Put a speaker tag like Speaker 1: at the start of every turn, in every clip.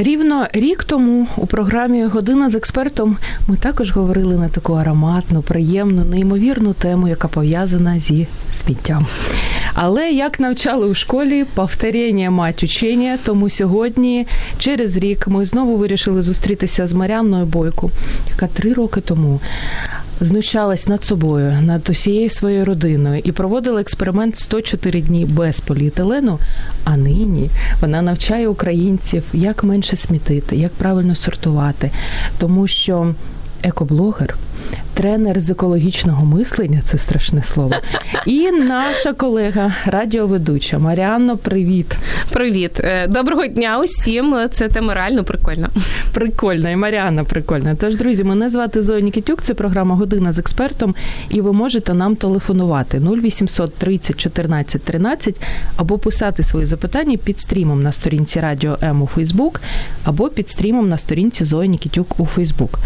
Speaker 1: Рівно рік тому у програмі Година з експертом ми також говорили на таку ароматну, приємну, неймовірну тему, яка пов'язана зі сміттям. Але як навчали у школі, повторення мать учення, тому сьогодні, через рік, ми знову вирішили зустрітися з Марянною Бойко, яка три роки тому знущалась над собою, над усією своєю родиною і проводила експеримент 104 дні без поліетилену. А нині вона навчає українців, як менше смітити, як правильно сортувати, тому що екоблогер тренер з екологічного мислення це страшне слово. І наша колега, радіоведуча Маріанно, привіт.
Speaker 2: Привіт, е, доброго дня усім. Це тема реально прикольна.
Speaker 1: Прикольна, і Маріанна прикольна. Тож, друзі, мене звати Зоя Нікітюк, це програма Година з експертом, і ви можете нам телефонувати 0800 30 14 13 або писати свої запитання під стрімом на сторінці Радіо М у Фейсбук, або під стрімом на сторінці Зої Нікітюк у Фейсбук.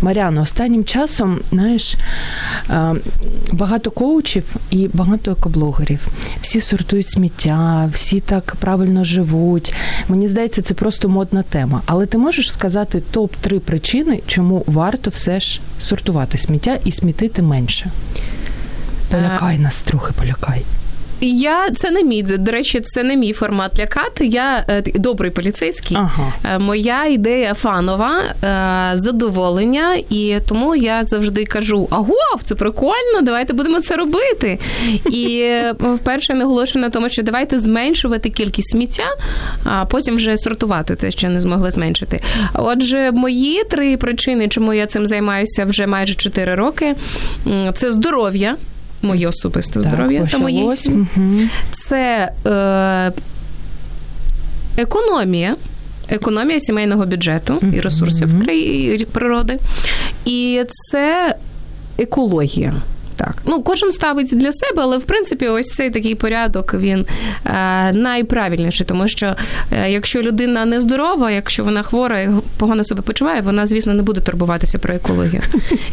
Speaker 1: Маріано, останнім часом знаєш, багато коучів і багато екоблогерів. Всі сортують сміття, всі так правильно живуть. Мені здається, це просто модна тема. Але ти можеш сказати топ-3 причини, чому варто все ж сортувати сміття і смітити менше? Полякай нас трохи, полякай.
Speaker 2: Я це не мій до речі, це не мій формат лякати. Я е, добрий поліцейський. Ага. Е, моя ідея фанова, е, задоволення, і тому я завжди кажу: агов, це прикольно, давайте будемо це робити. І вперше наголошую на тому, що давайте зменшувати кількість сміття, а потім вже сортувати те, що не змогли зменшити. Отже, мої три причини, чому я цим займаюся вже майже 4 роки, це здоров'я моє особисте так, здоров'я та моє угу. це е, економія. Економія сімейного бюджету і ресурсів mm-hmm. природи, і це екологія. Так, ну кожен ставить для себе, але в принципі, ось цей такий порядок він е, найправильніший, тому що е, якщо людина нездорова, якщо вона хвора і погано себе почуває, вона, звісно, не буде турбуватися про екологію.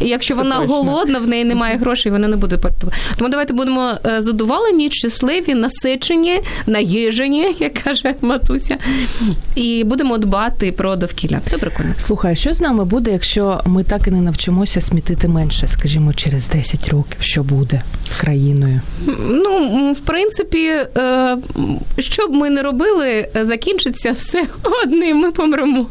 Speaker 2: І якщо вона голодна, в неї немає грошей, вона не буде турбуватися. Тому давайте будемо е, задоволені, щасливі, насичені, наїжені, як каже Матуся, і будемо дбати про довкілля. Це прикольно.
Speaker 1: Слухай, що з нами буде, якщо ми так і не навчимося смітити менше, скажімо, через 10 років? Що буде з країною?
Speaker 2: Ну, в принципі, е, що б ми не робили, закінчиться все одним. Ми помремо.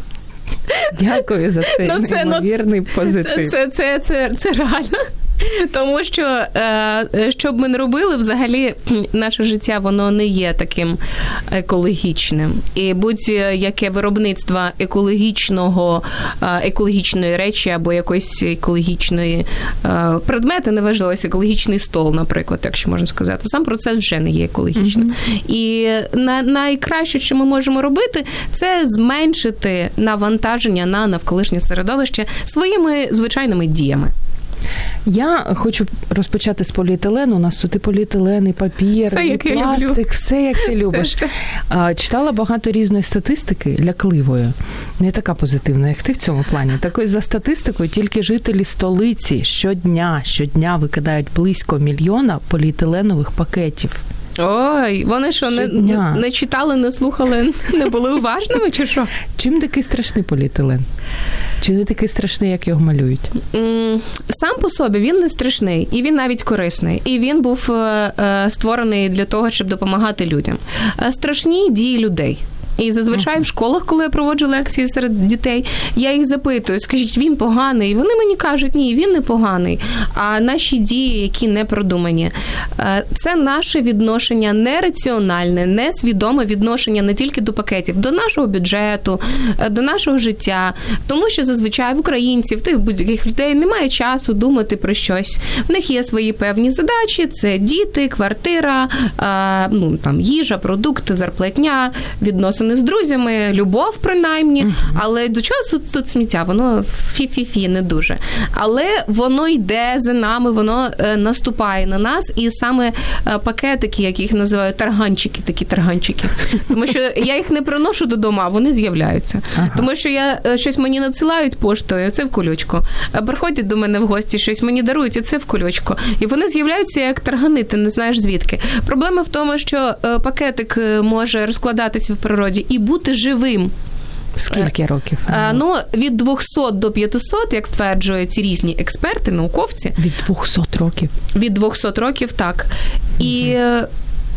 Speaker 1: Дякую за цей ну, ну, неймовірний позитив.
Speaker 2: Це, це, це, це реально. Тому що е, що б ми не робили, взагалі наше життя воно не є таким екологічним. І будь-яке виробництво екологічного, е, екологічної речі або якоїсь екологічної е, предмети, неважливо, екологічний стол, наприклад, якщо можна сказати, сам процес вже не є екологічним. Mm-hmm. І на, найкраще, що ми можемо робити, це зменшити навантаження на навколишнє середовище своїми звичайними діями.
Speaker 1: Я хочу розпочати з поліетилену. У нас тут і поліетилен, і папір,
Speaker 2: все, і
Speaker 1: пластик,
Speaker 2: люблю.
Speaker 1: все як ти любиш. Все, все. Читала багато різної статистики лякливої, не така позитивна, як ти в цьому плані. Так за статистикою, тільки жителі столиці щодня, щодня викидають близько мільйона поліетиленових пакетів.
Speaker 2: Ой, вони що не, не не, читали, не слухали, не були уважними, чи що?
Speaker 1: Чим такий страшний поліетилен? Чи не такий страшний, як його малюють?
Speaker 2: Сам по собі він не страшний, і він навіть корисний. І він був е, е, створений для того, щоб допомагати людям. Страшні дії людей. І зазвичай в школах, коли я проводжу лекції серед дітей, я їх запитую, скажіть, він поганий. Вони мені кажуть, ні, він не поганий. А наші дії, які не продумані, е, це наше відношення нераціональне, несвідоме відношення не тільки до пакетів, до нашого бюджету, е, до нашого життя. Тому що зазвичай в українців, тих будь-яких людей немає часу думати про щось. В них є свої певні задачі: це діти, квартира, е, ну там їжа, продукти, зарплатня, відносини з друзями, любов, принаймні. Але до чого тут, тут сміття? Воно фі-фі-фі, не дуже. Але воно йде за нами, воно е, наступає на нас, і саме е, пакетики, як їх називають, тарганчики, такі тарганчики. Тому що я їх не приношу додому, а вони з'являються. Ага. Тому що я е, щось мені надсилають поштою, це в кульочку. Приходять до мене в гості, щось мені дарують, і це в кульочку. І вони з'являються як таргани, ти не знаєш звідки. Проблема в тому, що пакетик може розкладатися в природі і бути живим.
Speaker 1: Скільки років?
Speaker 2: А, ну, від 200 до 500, як стверджують ці різні експерти, науковці.
Speaker 1: Від 200 років.
Speaker 2: Від 200 років, так. Угу. І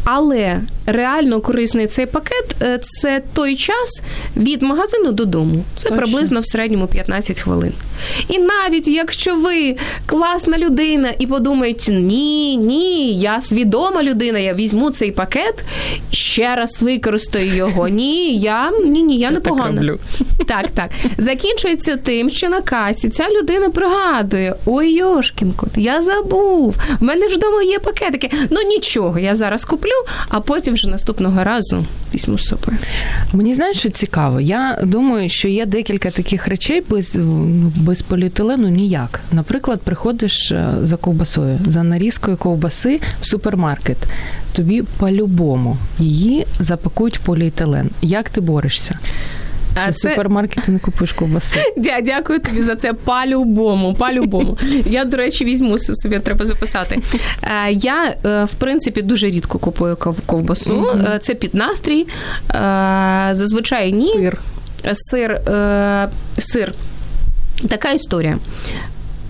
Speaker 2: але реально корисний цей пакет е, це той час від магазину додому. Це Точно. приблизно в середньому 15 хвилин. І навіть якщо ви класна людина і подумаєте, ні, ні, я свідома людина, я візьму цей пакет, ще раз використаю його. Ні, я ні, ні, я, я не погана. Так, так. Закінчується тим, що на касі ця людина пригадує: ой, Йошкінко, я забув. В мене ж вдома є пакетики. Ну нічого, я зараз куплю а потім вже наступного разу візьму з собою.
Speaker 1: Мені знаєш, що цікаво. Я думаю, що є декілька таких речей без без поліетилену ніяк. Наприклад, приходиш е, за ковбасою, за нарізкою ковбаси в супермаркет. Тобі по-любому її запакують в поліетилен. Як ти борешся? А це... супермаркеті не купиш ковбаси.
Speaker 2: Дя, дякую тобі за це по-любому. по-любому. Я, до речі, візьму собі, треба записати. Е, я, е, в принципі, дуже рідко купую ковбасу. Mm-hmm. Це під настрій. Зазвичай ні.
Speaker 1: Сир.
Speaker 2: Сир. Сир. Така історія.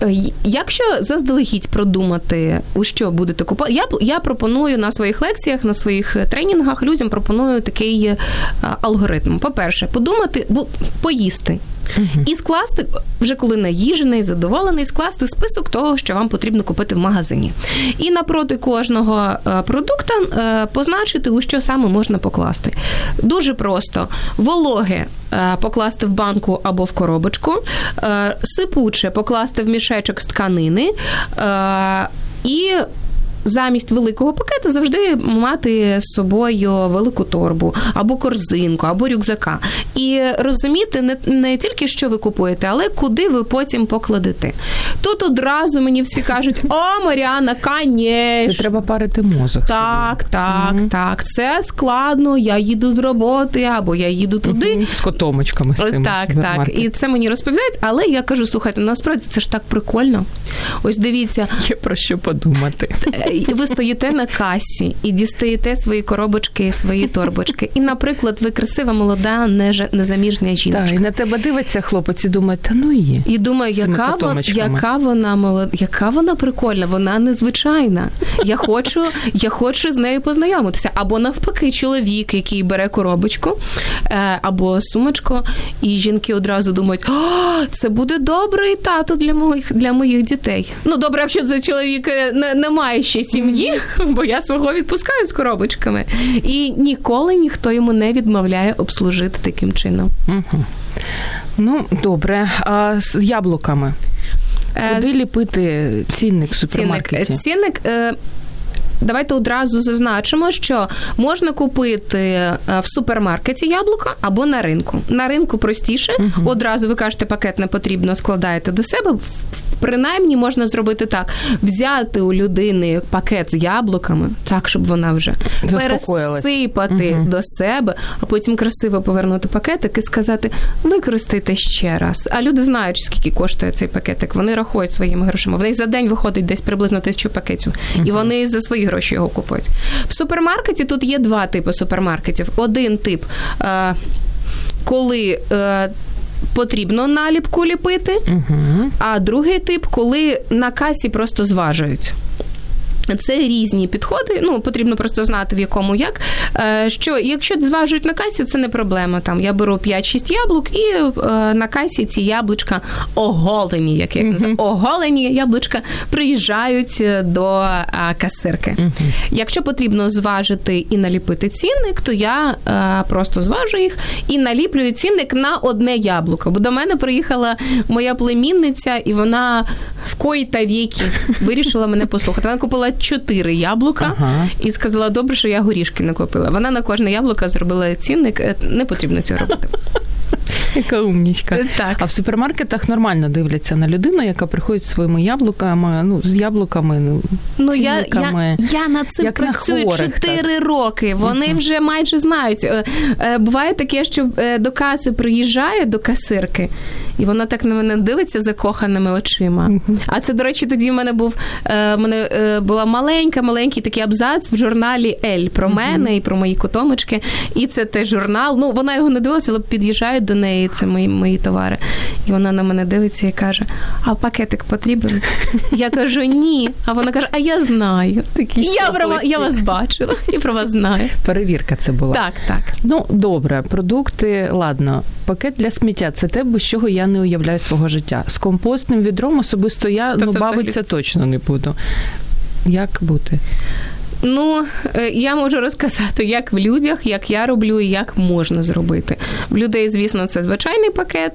Speaker 2: Е, якщо заздалегідь продумати, у що будете купувати, я я пропоную на своїх лекціях, на своїх тренінгах людям пропоную такий е, алгоритм. По-перше, подумати, поїсти. І скласти, вже коли наїжений, задоволений, скласти список того, що вам потрібно купити в магазині. І напроти кожного е, продукта позначити, у що саме можна покласти. Дуже просто вологе покласти в банку або в коробочку, сипуче покласти в мішечок з тканини. Е, і замість великого пакета завжди мати з собою велику торбу або корзинку, або рюкзака. І розуміти не не тільки що ви купуєте, але куди ви потім покладете. Тут одразу мені всі кажуть: о, Маріана, конечно.
Speaker 1: Це треба парити мозок.
Speaker 2: Так, собі. так, угу. так. Це складно. Я їду з роботи, або я їду туди.
Speaker 1: Угу. З котомочками з цими.
Speaker 2: Так, так. І це мені розповідають, але я кажу: слухайте, насправді це ж так прикольно. Ось дивіться,
Speaker 1: є про що подумати.
Speaker 2: Е, ви стоїте на касі і дістаєте свої коробочки, свої торбочки. І, наприклад, ви красива, молода, незаміжня жіночка.
Speaker 1: Так, і на тебе дивиться хлопець і думає, та ну є.
Speaker 2: І думає, яка вона, яка вона молода, яка вона прикольна, вона незвичайна. Я хочу, я хочу з нею познайомитися. Або навпаки, чоловік, який бере коробочку е, або сумочку, і жінки одразу думають, о, це буде добрий тато для моїх для моїх дітей. Ну добре, якщо це чоловік е, не, не має ще сім'ї, бо я свого відпускаю з коробочками. І ніколи ніхто йому не відмовляє обслужити таким чином.
Speaker 1: Угу. Ну, добре, а з яблуками. Е, Куди ліпити цінник в супермаркеті?
Speaker 2: Цінник, цінник Давайте одразу зазначимо, що можна купити е, в супермаркеті яблука або на ринку. На ринку простіше. Угу. Одразу ви кажете, пакет не потрібно, складаєте до себе. Принаймні можна зробити так: взяти у людини пакет з яблуками, так, щоб вона вже пересипати угу. до себе, а потім красиво повернути пакетик і сказати: використайте ще раз. А люди знають, скільки коштує цей пакетик. Вони рахують своїми грошима. В них за день виходить десь приблизно тисячу пакетів, угу. і вони за свої гроші його купують. В супермаркеті тут є два типи супермаркетів. Один тип, е, коли е, потрібно наліпку ліпити, угу. а другий тип, коли на касі просто зважують. Це різні підходи. Ну потрібно просто знати в якому як. Е, що якщо зважують на касі, це не проблема. Там я беру 5-6 яблук, і е, на касі ці яблучка оголені, як я mm-hmm. оголені яблучка приїжджають е, до касирки. Mm-hmm. Якщо потрібно зважити і наліпити цінник, то я просто зважу їх і наліплюю цінник на одне яблуко. Бо до мене приїхала моя племінниця, і вона в кої та віки вирішила мене послухати. Вона купила чотири яблука ага. і сказала: добре, що я горішки не купила. Вона на кожне яблуко зробила цінник. Е, не потрібно цього робити.
Speaker 1: Яка умнічка. Так. А в супермаркетах нормально дивляться на людину, яка приходить своїми яблуками, ну, з яблуками. Ну,
Speaker 2: ну я я, я над цим як працюю чотири роки. Вони uh-huh. вже майже знають. Е, е, буває таке, що до каси приїжджає до касирки, і вона так на мене дивиться закоханими очима. Uh-huh. А це, до речі, тоді в мене був в мене була маленька, маленький такий абзац в журналі Ель про мене і про мої кутомочки. І це теж журнал. Ну, вона його не дивилася, але під'їжджає до неї, це мої мої товари. І вона на мене дивиться і каже: А пакетик потрібен? Я кажу, ні. А вона каже: А я знаю. Такі я про я вас бачила і про вас знаю.
Speaker 1: Перевірка це була.
Speaker 2: Так, так.
Speaker 1: Ну, добре, продукти, ладно. Пакет для сміття це те, без чого я не уявляю свого життя. З компостним відром особисто я Та ну, бавитися точно не буду. Як бути?
Speaker 2: Ну, е, я можу розказати, як в людях, як я роблю і як можна зробити. В людей, звісно, це звичайний пакет.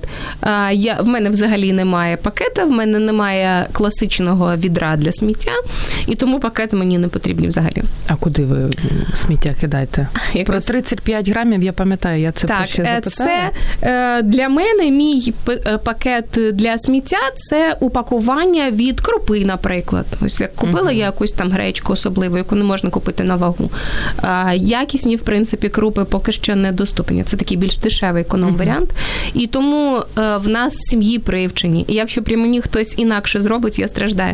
Speaker 2: Я, В мене взагалі немає пакета, в мене немає класичного відра для сміття, і тому пакет мені не потрібні взагалі.
Speaker 1: А куди ви сміття кидаєте? Якось... Про 35 грамів я пам'ятаю, я це
Speaker 2: так,
Speaker 1: ще
Speaker 2: е, запитала. Це е, для мене мій пакет для сміття це упакування від крупи, наприклад. Ось як купила uh я якусь там гречку особливу, яку не можна можна купити на вагу. Якісні, в принципі, крупи поки що недоступні. Це такий більш дешевий економ-варіант. І тому е, в нас в сім'ї привчені. І якщо при мені хтось інакше зробить, я страждаю.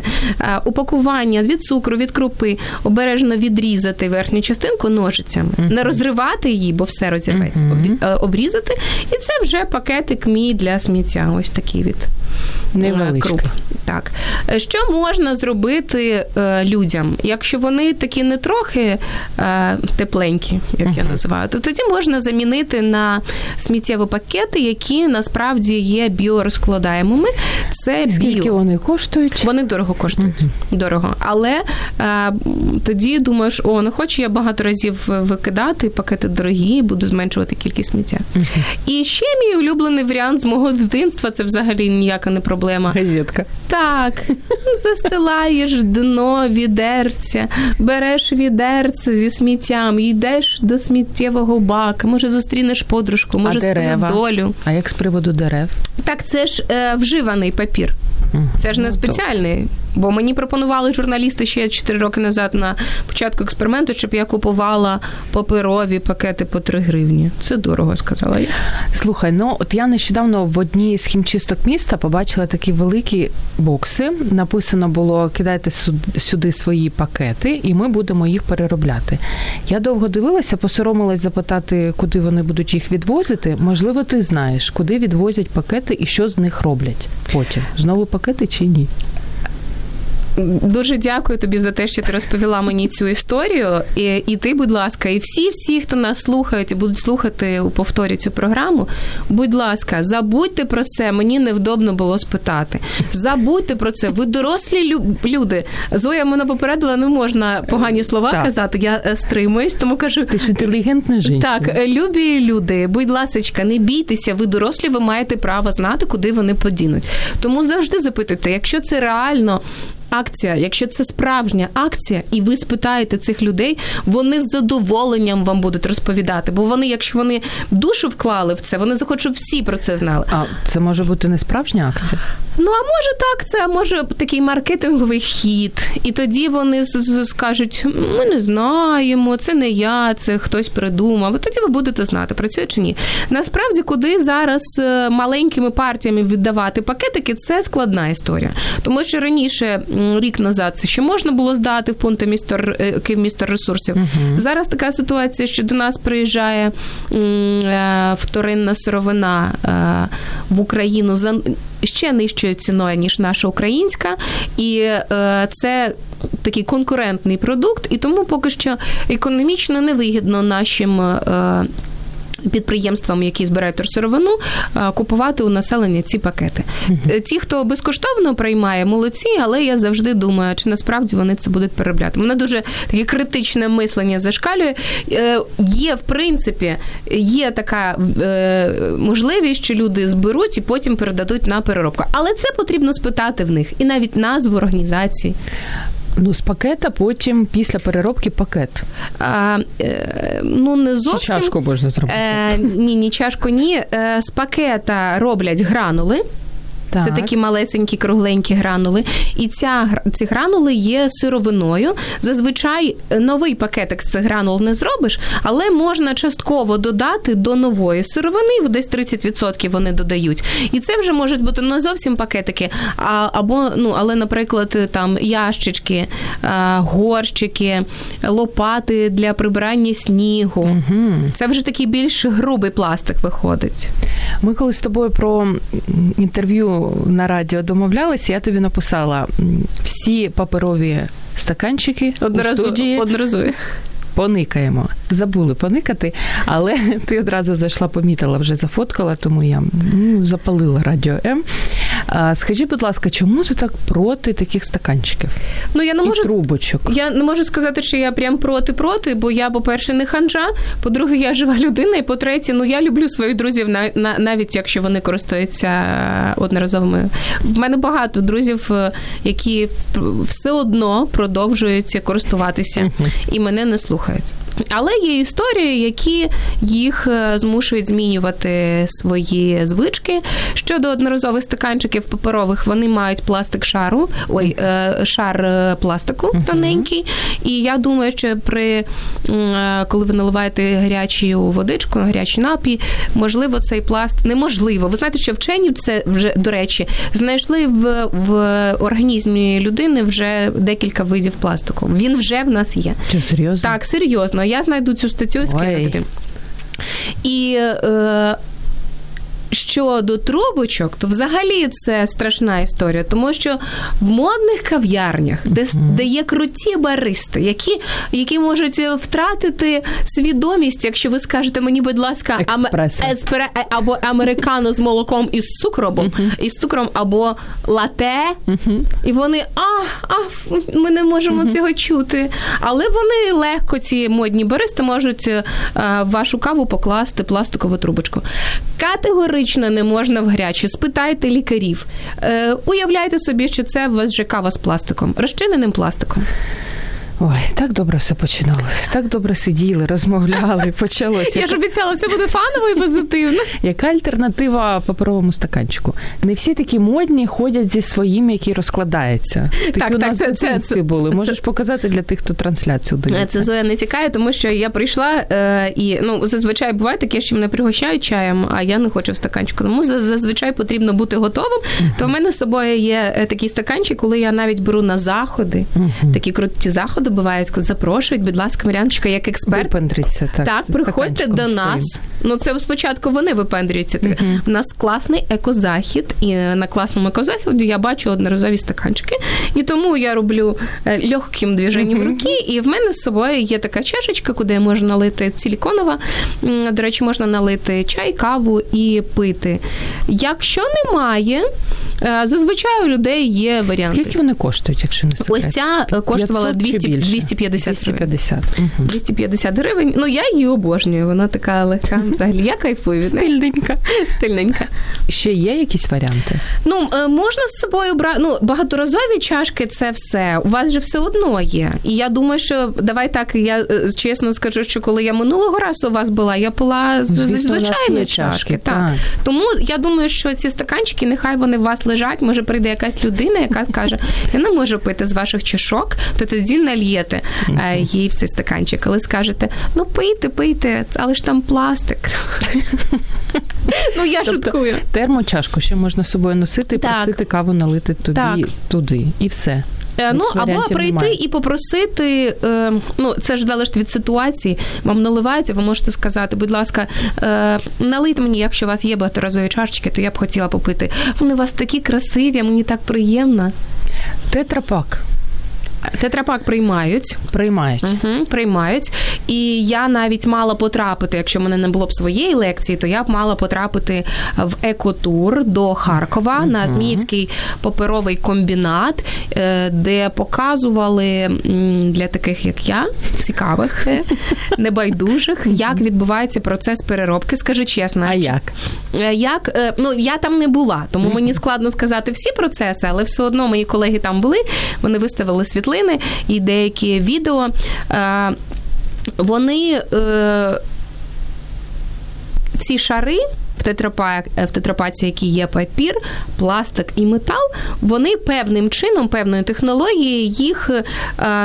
Speaker 2: Упакування від цукру, від крупи, обережно відрізати верхню частинку ножицями, не розривати її, бо все розірветься. Е, обрізати. І це вже пакетик мій для сміття. Ось такий від е, Невеличкий. круп. Так. Що можна зробити людям, якщо вони такі не трохи е, тепленькі, як uh-huh. я називаю, то тоді можна замінити на сміттєві пакети, які насправді є біорозкладаємими. Це
Speaker 1: Скільки біо. вони коштують?
Speaker 2: Вони дорого коштують. Uh-huh. Дорого. Але е, тоді думаєш, о, не хочу я багато разів викидати, пакети дорогі, буду зменшувати кількість сміття. Uh-huh. І ще мій улюблений варіант з мого дитинства це взагалі ніяка не проблема.
Speaker 1: Газетка.
Speaker 2: Так, застилаєш дно, відерця, береш відерце зі сміттям, йдеш до сміттєвого бака, може зустрінеш подружку, може
Speaker 1: спинив
Speaker 2: долю.
Speaker 1: А як з приводу дерев?
Speaker 2: Так, це ж е, вживаний папір. Це ж не ну, спеціальний. Бо мені пропонували журналісти ще 4 роки назад на початку експерименту, щоб я купувала паперові пакети по 3 гривні. Це дорого, сказала я.
Speaker 1: Слухай, ну от я нещодавно в одній з хімчисток міста побачила такі великі бокси. Написано було: кидайте сюди свої пакети, і ми будемо їх переробляти. Я довго дивилася, посоромилась запитати, куди вони будуть їх відвозити. Можливо, ти знаєш, куди відвозять пакети і що з них роблять потім. Знову пакети чи ні?
Speaker 2: Дуже дякую тобі за те, що ти розповіла мені цю історію. І і ти, будь ласка, і всі, всі, хто нас слухають і будуть слухати у повторі цю програму. Будь ласка, забудьте про це. Мені невдобно було спитати. Забудьте про це. Ви дорослі люди. Зоя мене попередила, не можна погані слова так. казати. Я е, стримуюсь, тому кажу.
Speaker 1: Ти ж інтелігентна жінка.
Speaker 2: Так, е, любі люди, будь ласка, не бійтеся. Ви дорослі, ви маєте право знати, куди вони подінуть. Тому завжди запитуйте, якщо це реально акція, якщо це справжня акція, і ви спитаєте цих людей, вони з задоволенням вам будуть розповідати. Бо вони, якщо вони душу вклали в це, вони захочуть, щоб всі про це знали.
Speaker 1: А це може бути не справжня акція?
Speaker 2: Ну а може так, це може такий маркетинговий хід, і тоді вони скажуть: ми не знаємо, це не я, це хтось придумав. І тоді ви будете знати, працює чи ні. Насправді, куди зараз е, маленькими партіями віддавати пакетики, це складна історія, тому що раніше рік назад це ще можна було здати в пункти місто е, Київмісто ресурсів. uh Зараз така ситуація, що до нас приїжджає е, вторинна сировина е, в Україну за ще нижчою ціною, ніж наша українська, і це такий конкурентний продукт, і тому поки що економічно невигідно нашим. Підприємствам, які збирають сировину, купувати у населення ці пакети. Uh-huh. Ті, хто безкоштовно приймає, молодці, але я завжди думаю, чи насправді вони це будуть переробляти. Мене дуже таке критичне мислення зашкалює. Е, є, в принципі, є така е, можливість, що люди зберуть і потім передадуть на переробку. Але це потрібно спитати в них і навіть назву організації.
Speaker 1: Ну, з пакета, потім після переробки пакет.
Speaker 2: А, е, Ну, не зовсім.
Speaker 1: Чи чашку можна зробити?
Speaker 2: Е, Ні, ні, чашку ні. Е, з пакета роблять гранули. Так. Це такі малесенькі кругленькі гранули. І ця ці гранули є сировиною. Зазвичай новий пакетик з цих гранул не зробиш, але можна частково додати до нової сировини, десь 30% вони додають. І це вже можуть бути не зовсім пакетики, а або ну, але, наприклад, там ящички, горщики, лопати для прибирання снігу. Угу. Це вже такий більш грубий пластик виходить.
Speaker 1: Ми коли з тобою про інтерв'ю на радіо домовлялися, я тобі написала всі паперові стаканчики
Speaker 2: одразу
Speaker 1: у студії.
Speaker 2: Одноразові.
Speaker 1: Поникаємо. Забули поникати, але ти одразу зайшла, помітила, вже зафоткала, тому я ну, запалила радіо М. Скажи, будь ласка, чому ти так проти таких стаканчиків?
Speaker 2: Ну я не можу
Speaker 1: І трубочок.
Speaker 2: Я не можу сказати, що я прям проти-проти, бо я, по-перше, не ханжа. По-друге, я жива людина. І по-третє, ну я люблю своїх друзів, навіть якщо вони користуються одноразовими. В мене багато друзів, е, які все одно продовжують користуватися і мене не слухають. Але є історії, які їх е, змушують змінювати свої звички. Щодо одноразових стаканчиків паперових, вони мають пластик шару, ой, е, шар е, пластику тоненький. І я думаю, що при коли ви наливаєте гарячу водичку, гарячий напій, можливо, цей пласт неможливо. Ви знаєте, що вчені це вже до речі знайшли в, в організмі людини вже декілька видів пластику. Він вже в нас є.
Speaker 1: Чи серйозно?
Speaker 2: Так, серйозно. Я знайду цю статтю і скину тобі. І е, щодо трубочок, то взагалі це страшна історія, тому що в модних кав'ярнях, де uh-huh. де є круті баристи, які які можуть втратити свідомість, якщо ви скажете мені, будь ласка, ам, еспре, е, або американо з молоком із цукром, uh-huh. із цукром, або лате, uh-huh. і вони а, а ми не можемо цього чути. Але вони легко, ці модні баристи, можуть а, е, вашу каву покласти пластикову трубочку. Категорично категорично не можна в гарячу. Спитайте лікарів. Е, Уявляйте собі, що це кава з пластиком, розчиненим пластиком.
Speaker 1: Ой, так добре все починалось. Так добре сиділи, розмовляли, почалося.
Speaker 2: Я ж обіцяла, все буде фаново і позитивно.
Speaker 1: Яка альтернатива паперовому стаканчику? Не всі такі модні ходять зі своїм, який розкладається. Такі так, у нас так, це, це, були. Це, Можеш це... показати для тих, хто трансляцію дивиться.
Speaker 2: Це Зоя не тікає, тому що я прийшла е, і ну зазвичай буває таке, що мене пригощають чаєм, а я не хочу в стаканчику. Тому зазвичай потрібно бути готовим. Uh-huh. То в мене з собою є е, такий стаканчик, коли я навіть беру на заходи, uh-huh. такі круті заходи коли запрошують, будь ласка, Маряночка, як експерт.
Speaker 1: Випендріться, так.
Speaker 2: Так, приходьте до нас. Ну, це спочатку вони випендрюються. Uh-huh. У нас класний екозахід, і на класному екозахіді я бачу одноразові стаканчики. І тому я роблю е, легким движенням uh-huh. руки, і в мене з собою є така чашечка, куди можна налити силіконова. До речі, можна налити чай, каву і пити. Якщо немає, е, зазвичай у людей є варіанти.
Speaker 1: Скільки вони коштують, якщо не секрет?
Speaker 2: Ось ця е, коштувала 200 більше. 250 250. Гривень. Угу. 250 гривень. Ну, я її обожнюю. Вона така легка. Взагалі, я кайфую.
Speaker 1: Стильненька.
Speaker 2: Стильненька.
Speaker 1: Ще є якісь варіанти?
Speaker 2: Ну, е, можна з собою брати. Ну, багаторазові чашки це все. У вас же все одно є. І я думаю, що давай так, я е, чесно скажу, що коли я минулого разу у вас була, я пила з звичайної чашки. Так. так. Тому я думаю, що ці стаканчики, нехай вони у вас лежать. Може, прийде якась людина, яка скаже: Я не можу пити з ваших чашок, то тоді наліє нальєте їй в цей стаканчик, коли скажете, ну пийте, пийте, але ж там пластик. Ну, я тобто, шуткую.
Speaker 1: Термочашку ще можна з собою носити і просити каву налити тобі туди. І все.
Speaker 2: Е, ну або прийти немає. і попросити. Е, ну це ж залежить від ситуації. Вам наливається, ви можете сказати, будь ласка, е, налийте мені, якщо у вас є багаторазові чашечки, то я б хотіла попити. Вони у вас такі красиві, мені так приємно.
Speaker 1: Тетрапак.
Speaker 2: Тетрапак приймають.
Speaker 1: Приймають.
Speaker 2: Угу, Приймають. І я навіть мала потрапити, якщо в мене не було б своєї лекції, то я б мала потрапити в екотур до Харкова угу. на Зміївський паперовий комбінат, е, де показували для таких, як я, цікавих, е, небайдужих, як відбувається процес переробки. Скажи чесно,
Speaker 1: а як?
Speaker 2: Е, як? Ну я там не була, тому мені складно сказати всі процеси, але все одно мої колеги там були. Вони виставили світлини світлини і деякі відео. Е, вони е, ці шари. В тетрапа... в тетрапаці, які є папір, пластик і метал, вони певним чином, певною технологією їх е,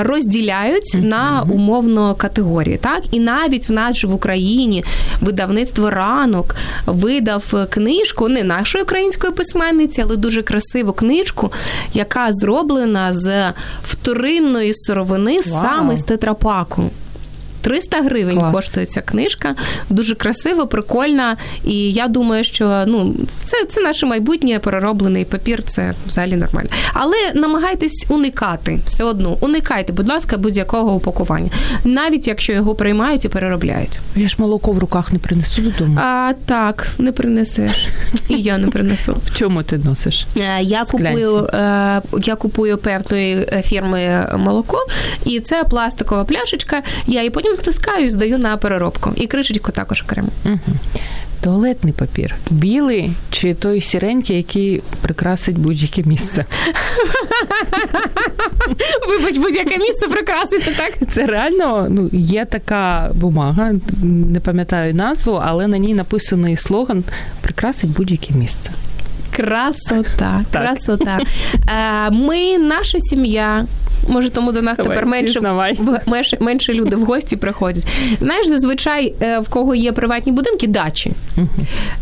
Speaker 2: розділяють mm-hmm. на умовно категорії. Так і навіть в нас же в Україні видавництво ранок видав книжку не нашої української письменниці, але дуже красиву книжку, яка зроблена з вторинної сировини wow. саме з тетрапаку. 300 гривень Клас. коштує ця книжка. Дуже красиво, прикольна. І я думаю, що ну це це наше майбутнє перероблений папір. Це взагалі нормально. Але намагайтесь уникати все одно. Уникайте, будь ласка, будь-якого упакування, навіть якщо його приймають і переробляють.
Speaker 1: Я ж молоко в руках не принесу додому.
Speaker 2: А так не принесеш. І я не принесу.
Speaker 1: В чому ти носиш?
Speaker 2: Е, я купую е, я купую певної фірми молоко, і це пластикова пляшечка. Я її потім втискаю і здаю на переробку. І кришечку також окремо.
Speaker 1: Угу. Туалетний папір. Білий чи той сіренький, який прикрасить будь-яке місце.
Speaker 2: Вибач, будь-яке місце прикрасити, так?
Speaker 1: Це реально ну, є така бумага, не пам'ятаю назву, але на ній написаний слоган Прикрасить будь-яке місце.
Speaker 2: Красота, так. красота. Е, ми, наша сім'я, Може, тому до нас Давай, тепер менше менше, менше люди в гості приходять. Знаєш, зазвичай е, в кого є приватні будинки, дачі.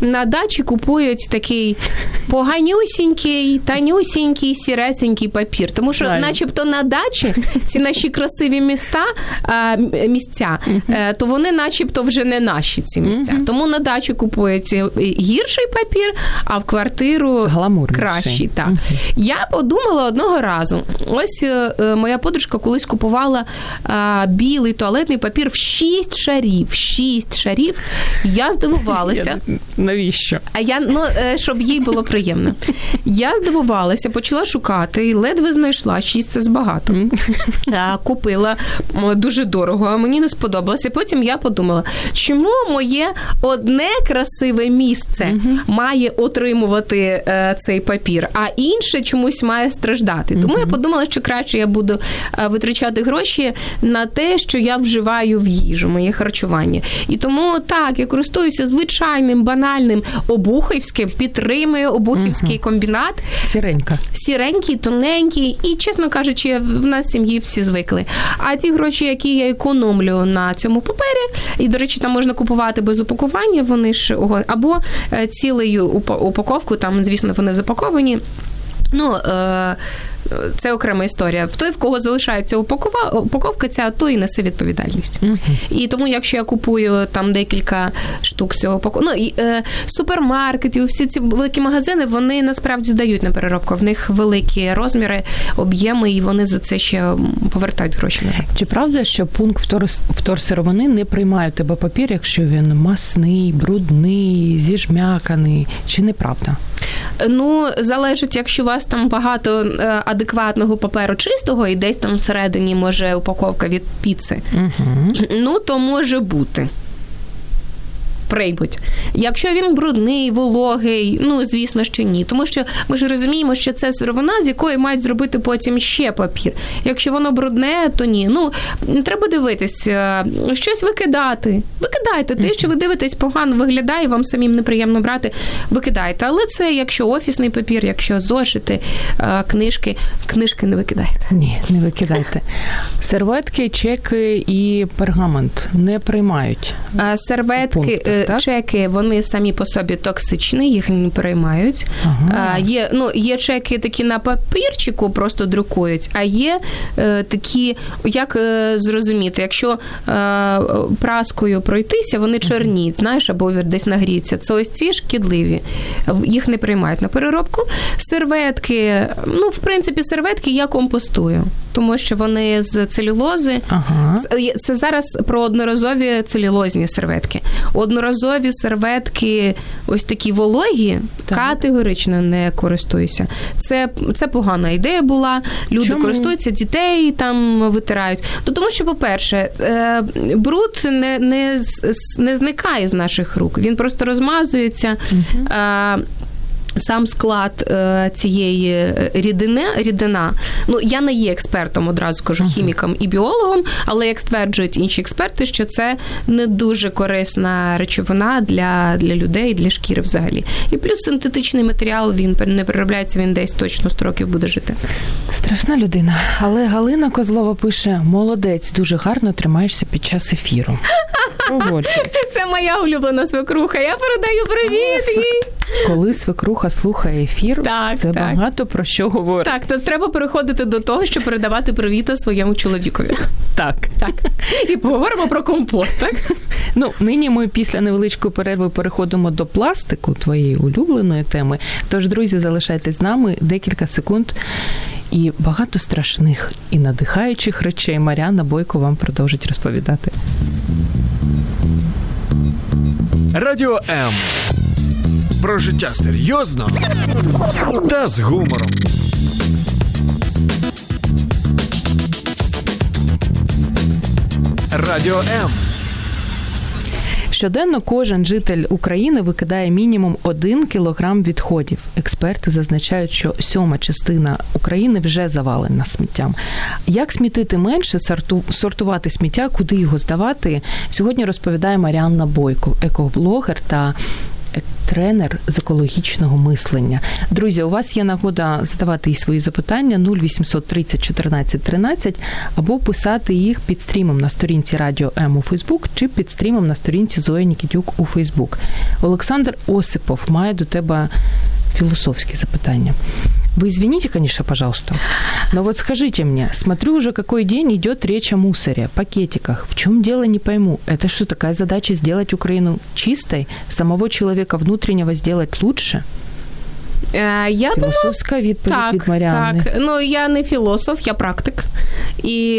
Speaker 2: На дачі купують такий поганюсінький, танюсінький, сіресенький папір. Тому що, Знаю. начебто, на дачі ці наші красиві міста місця, uh то вони, начебто, вже не наші ці місця. Тому на дачі купують гірший папір, а в квартиру кращий. Так. Я подумала одного разу. Ось е, моя подружка колись купувала а, білий туалетний папір в шість шарів. Шість шарів. Я здивувалася.
Speaker 1: Навіщо?
Speaker 2: А я ну е, щоб їй було приємно. Я здивувалася, почала шукати і ледве знайшла шість це збагато. А, Купила дуже дорого, а мені не сподобалося. Потім я подумала, чому моє одне красиве місце має отримувати е, цей папір, а інше чомусь має страждати. Тому я подумала, що краще я буду буду е, витрачати гроші на те, що я вживаю в їжу, моє харчування. І тому так, я користуюся звичайним банальним обухівським, підтримую обухівський угу. комбінат.
Speaker 1: Сіренька.
Speaker 2: Сіренький, тоненький, і, чесно кажучи, в нас в сім'ї всі звикли. А ті гроші, які я економлю на цьому папері, і, до речі, там можна купувати без упакування, вони ж або е, цілею упаковку, там, звісно, вони запаковані. Ну, е, це окрема історія. В той, в кого залишається упакова, упаковка, ця то і несе відповідальність. Uh-huh. І тому, якщо я купую там декілька штук цього упаковки, ну, і, е, супермаркетів, всі ці великі магазини, вони насправді здають на переробку. В них великі розміри, об'єми, і вони за це ще повертають гроші.
Speaker 1: Чи правда, що пункт втор, вторсировини не приймає тебе папір, якщо він масний, брудний, зіжмяканий, чи неправда?
Speaker 2: Ну, залежить, якщо у вас там багато е, адекватного паперу чистого, і десь там всередині може упаковка від піци, угу. ну то може бути приймуть. Якщо він брудний, вологий, ну звісно, що ні. Тому що ми ж розуміємо, що це сировина, з якої мають зробити потім ще папір. Якщо воно брудне, то ні. Ну треба дивитись, е, щось викидати. Викидайте те, що ви дивитесь, погано виглядає, вам самим неприємно брати. Викидайте. Але це якщо офісний папір, якщо зошити, е, книжки, книжки не викидайте.
Speaker 1: Ні, не викидайте. Серветки, чеки і пергамент не приймають.
Speaker 2: Серветки.
Speaker 1: Так?
Speaker 2: чеки вони самі по собі токсичні, їх не приймають. Ага. Є ну, є чеки такі на папірчику, просто друкують, а є е, такі, як е, зрозуміти, якщо е, праскою пройтися, вони чорніють, знаєш, або десь нагріються. Це ось ці шкідливі, їх не приймають на переробку. Серветки, ну, в принципі, серветки я компостую, тому що вони з целюлози. Ага. Це, це зараз про одноразові целюлозні серветки. Одноразові серветки, ось такі вологі, так. категорично не користуюся. Це це погана ідея була. Люди Чому? користуються, дітей там витирають. То Тому що, по-перше, е, бруд не не, не зникає з наших рук, він просто розмазується. Угу сам склад е, цієї е, рідини, рідина. Ну я не є експертом, одразу кажу хіміком і біологом, але як стверджують інші експерти, що це не дуже корисна речовина для для людей, для шкіри взагалі. І плюс синтетичний матеріал він не переробляється, він десь точно 100 років буде жити.
Speaker 1: Страшна людина. Але Галина Козлова пише: молодець, дуже гарно тримаєшся під час ефіру.
Speaker 2: Це моя улюблена свекруха. Я передаю привіт їй.
Speaker 1: Коли свекруха слухає ефір, так, це так. багато про що говорить.
Speaker 2: Так, то треба переходити до того, щоб передавати привіта своєму чоловікові.
Speaker 1: Так.
Speaker 2: Так. І поговоримо про компост, так?
Speaker 1: Ну, нині ми після невеличкої перерви переходимо до пластику, твоєї улюбленої теми. Тож, друзі, залишайтесь з нами декілька секунд. І багато страшних і надихаючих речей Маріана Бойко вам продовжить розповідати.
Speaker 3: Радіо М. Про життя серйозно та з гумором. Радіо М.
Speaker 1: Щоденно кожен житель України викидає мінімум один кілограм відходів. Експерти зазначають, що сьома частина України вже завалена сміттям. Як смітити менше, сортувати сміття, куди його здавати? Сьогодні розповідає Маріанна Бойко, екоблогер та тренер з екологічного мислення. Друзі, у вас є нагода задавати свої запитання 0800 30 14 13 або писати їх під стрімом на сторінці Радіо М у Фейсбук чи під стрімом на сторінці Зоя Нікітюк у Фейсбук. Олександр Осипов має до тебе філософські запитання. Вы извините, конечно, пожалуйста, но вот скажите мне, смотрю уже какой день идет речь о мусоре, пакетиках. В чем дело, не пойму. Это что, такая задача сделать Украину чистой, самого человека внутреннего сделать лучше?
Speaker 2: Е, я
Speaker 1: Філософська
Speaker 2: думаю,
Speaker 1: відповідь
Speaker 2: так,
Speaker 1: від Маріани.
Speaker 2: Так, ну я не філософ, я практик. І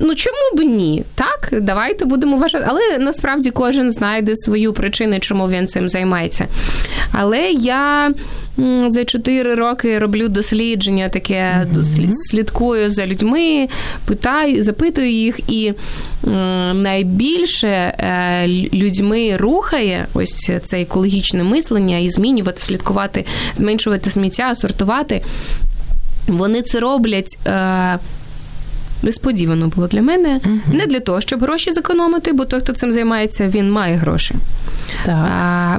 Speaker 2: ну чому б ні? Так, давайте будемо вважати. Але насправді кожен знайде свою причину, чому він цим займається. Але я за 4 роки роблю дослідження, таке mm-hmm. слідкую за людьми, питаю, запитую їх, і найбільше е, людьми рухає ось це екологічне мислення і змінювати, слідкувати, зменшувати сміття, сортувати. Вони це роблять. Несподівано було для мене. uh Не для того, щоб гроші зекономити, бо той, хто цим займається, він має гроші. Так. А,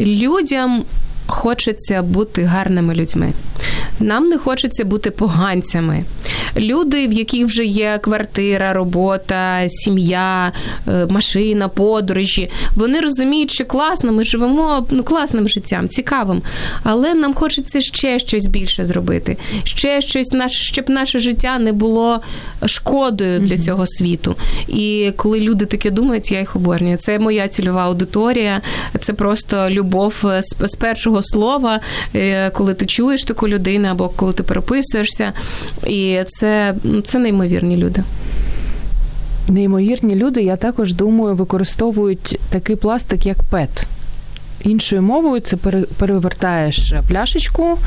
Speaker 2: Людям хочеться бути гарними людьми. Нам не хочеться бути поганцями. Люди, в яких вже є квартира, робота, сім'я, е, машина, подорожі, вони розуміють, що класно, ми живемо ну, класним життям, цікавим. Але нам хочеться ще щось більше зробити, ще щось, щоб наше життя не було шкодою для цього світу. І коли люди таке думають, я їх обожнюю. Це моя цільова аудиторія, це просто любов з першого слова, е, коли ти чуєш таку людину або коли ти переписуєшся. І це, ну, це неймовірні люди.
Speaker 1: Неймовірні люди, я також думаю, використовують такий пластик, як ПЕТ. Іншою мовою це перевертаєш пляшечку,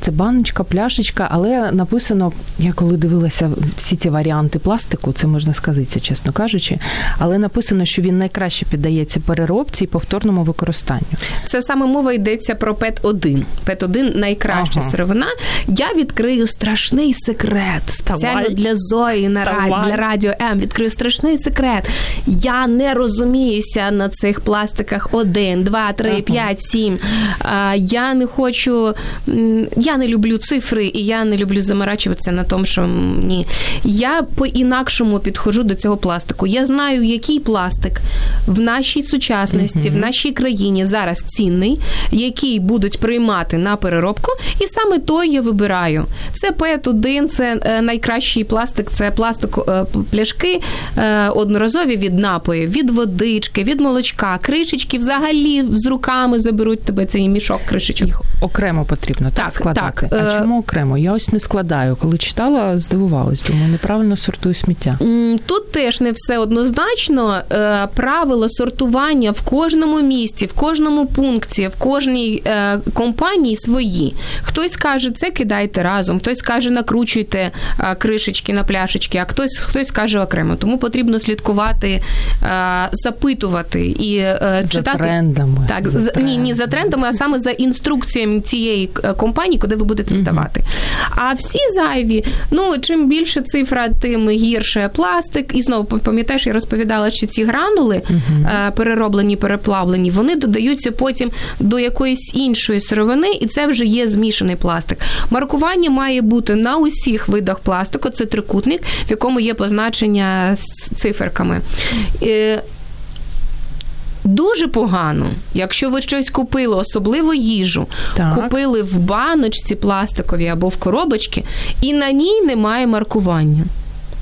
Speaker 1: це баночка, пляшечка, але написано, я коли дивилася всі ці варіанти пластику, це можна сказати, чесно кажучи, але написано, що він найкраще піддається переробці і повторному використанню.
Speaker 2: Це саме мова йдеться про пет 1 пет 1 найкраща ага. сировина. Я відкрию страшний секрет спеціально для Зої на Давай. для радіо М. Відкрию страшний секрет. Я не розуміюся на цих пластиках 1, 2, 3, 4, 5, 7. Я не хочу, я не люблю цифри, і я не люблю заморачуватися на тому, що ні. Я по-інакшому підходжу до цього пластику. Я знаю, який пластик в нашій сучасності, в нашій країні зараз цінний, який будуть приймати на переробку, і саме той я вибираю. Це ПЕТ-1, це е, найкращий пластик, це пластик е, пляшки е, одноразові від напоїв, від водички, від молочка, кришечки взагалі з руками заберуть тебе цей мішок кришечок. Їх
Speaker 1: окремо потрібно так, так складати. Так. А чому окремо? Я ось не складаю. Коли читала, здивувалась, думаю, неправильно сортую сміття.
Speaker 2: Тут теж не все однозначно. Правила сортування в кожному місті, в кожному пункті, в кожній компанії свої. Хтось каже, це кидайте разом, хтось каже, накручуйте кришечки на пляшечки, а хтось хтось каже окремо. Тому потрібно слідкувати, запитувати і
Speaker 1: е,
Speaker 2: за читати
Speaker 1: трендами.
Speaker 2: Так, за ні, ні за трендами, а саме за інструкціями цієї е, компанії, куди ви будете здавати. А всі зайві, ну чим більше цифра, тим гірше пластик. І знову пам'ятаєш, я розповідала, що ці гранули uh перероблені, переплавлені, вони додаються потім до якоїсь іншої сировини, і це вже є змішаний пластик. Маркування має бути на усіх видах пластику. Це трикутник, в якому є позначення з циферками. Дуже погано, якщо ви щось купили, особливо їжу, так. купили в баночці пластикові або в коробочці, і на ній немає маркування.